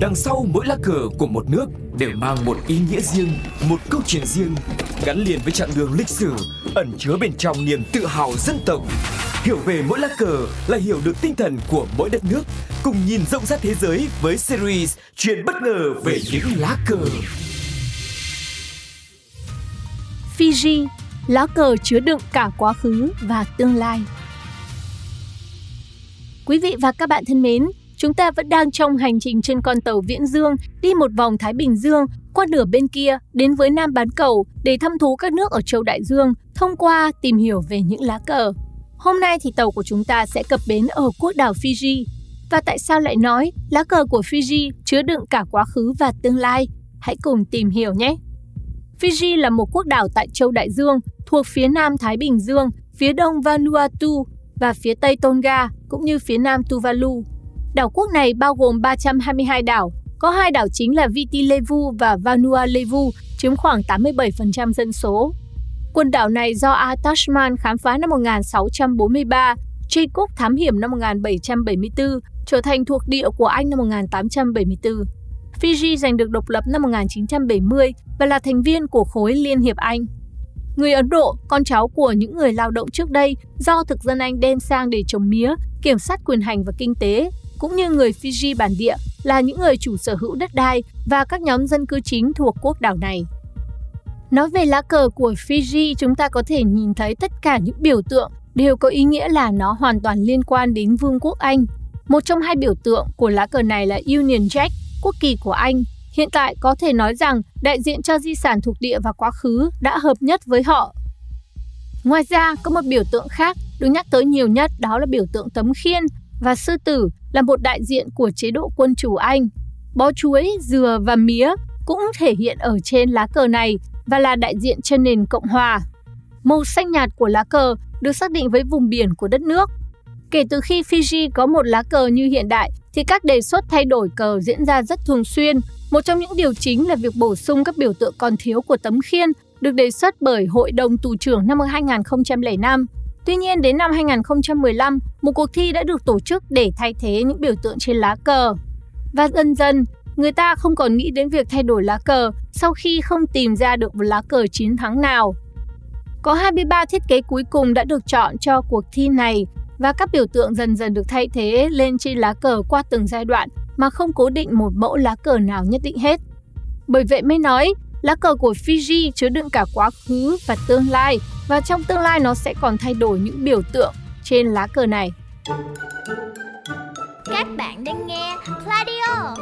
Đằng sau mỗi lá cờ của một nước đều mang một ý nghĩa riêng, một câu chuyện riêng, gắn liền với chặng đường lịch sử, ẩn chứa bên trong niềm tự hào dân tộc. Hiểu về mỗi lá cờ là hiểu được tinh thần của mỗi đất nước, cùng nhìn rộng rãi thế giới với series Chuyện bất ngờ về những lá cờ. Fiji, lá cờ chứa đựng cả quá khứ và tương lai. Quý vị và các bạn thân mến, chúng ta vẫn đang trong hành trình trên con tàu Viễn Dương, đi một vòng Thái Bình Dương, qua nửa bên kia đến với Nam bán cầu để thăm thú các nước ở châu Đại Dương, thông qua tìm hiểu về những lá cờ. Hôm nay thì tàu của chúng ta sẽ cập bến ở quốc đảo Fiji. Và tại sao lại nói lá cờ của Fiji chứa đựng cả quá khứ và tương lai? Hãy cùng tìm hiểu nhé! Fiji là một quốc đảo tại châu Đại Dương, thuộc phía nam Thái Bình Dương, phía đông Vanuatu và phía tây Tonga, cũng như phía nam Tuvalu. Đảo quốc này bao gồm 322 đảo, có hai đảo chính là Viti Levu và Vanua Levu, chiếm khoảng 87% dân số. Quần đảo này do Atashman khám phá năm 1643, Jacob thám hiểm năm 1774, trở thành thuộc địa của Anh năm 1874. Fiji giành được độc lập năm 1970 và là thành viên của khối Liên hiệp Anh. Người Ấn Độ, con cháu của những người lao động trước đây do thực dân Anh đem sang để trồng mía, kiểm soát quyền hành và kinh tế, cũng như người Fiji bản địa là những người chủ sở hữu đất đai và các nhóm dân cư chính thuộc quốc đảo này. Nói về lá cờ của Fiji, chúng ta có thể nhìn thấy tất cả những biểu tượng đều có ý nghĩa là nó hoàn toàn liên quan đến Vương quốc Anh. Một trong hai biểu tượng của lá cờ này là Union Jack, quốc kỳ của Anh. Hiện tại có thể nói rằng đại diện cho di sản thuộc địa và quá khứ đã hợp nhất với họ. Ngoài ra, có một biểu tượng khác được nhắc tới nhiều nhất đó là biểu tượng tấm khiên và sư tử là một đại diện của chế độ quân chủ Anh. Bó chuối, dừa và mía cũng thể hiện ở trên lá cờ này và là đại diện cho nền Cộng hòa. Màu xanh nhạt của lá cờ được xác định với vùng biển của đất nước. Kể từ khi Fiji có một lá cờ như hiện đại thì các đề xuất thay đổi cờ diễn ra rất thường xuyên. Một trong những điều chính là việc bổ sung các biểu tượng còn thiếu của tấm khiên được đề xuất bởi Hội đồng Tù trưởng năm 2005. Tuy nhiên, đến năm 2015, một cuộc thi đã được tổ chức để thay thế những biểu tượng trên lá cờ. Và dần dần, người ta không còn nghĩ đến việc thay đổi lá cờ sau khi không tìm ra được một lá cờ chiến thắng nào. Có 23 thiết kế cuối cùng đã được chọn cho cuộc thi này và các biểu tượng dần dần được thay thế lên trên lá cờ qua từng giai đoạn mà không cố định một mẫu lá cờ nào nhất định hết. Bởi vậy mới nói, lá cờ của Fiji chứa đựng cả quá khứ và tương lai, và trong tương lai nó sẽ còn thay đổi những biểu tượng trên lá cờ này. Các bạn đang nghe Pladio